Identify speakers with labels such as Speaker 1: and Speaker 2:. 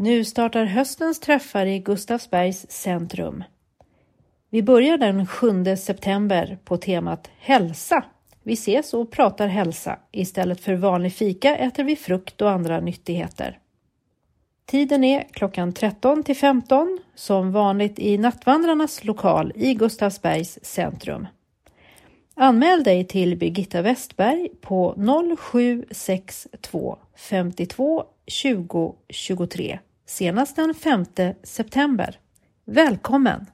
Speaker 1: Nu startar höstens träffar i Gustavsbergs centrum. Vi börjar den 7 september på temat hälsa. Vi ses och pratar hälsa. Istället för vanlig fika äter vi frukt och andra nyttigheter. Tiden är klockan 13 till 15 som vanligt i Nattvandrarnas lokal i Gustavsbergs centrum. Anmäl dig till Birgitta Westberg på 0762 52 20 23 senast den 5 september. Välkommen!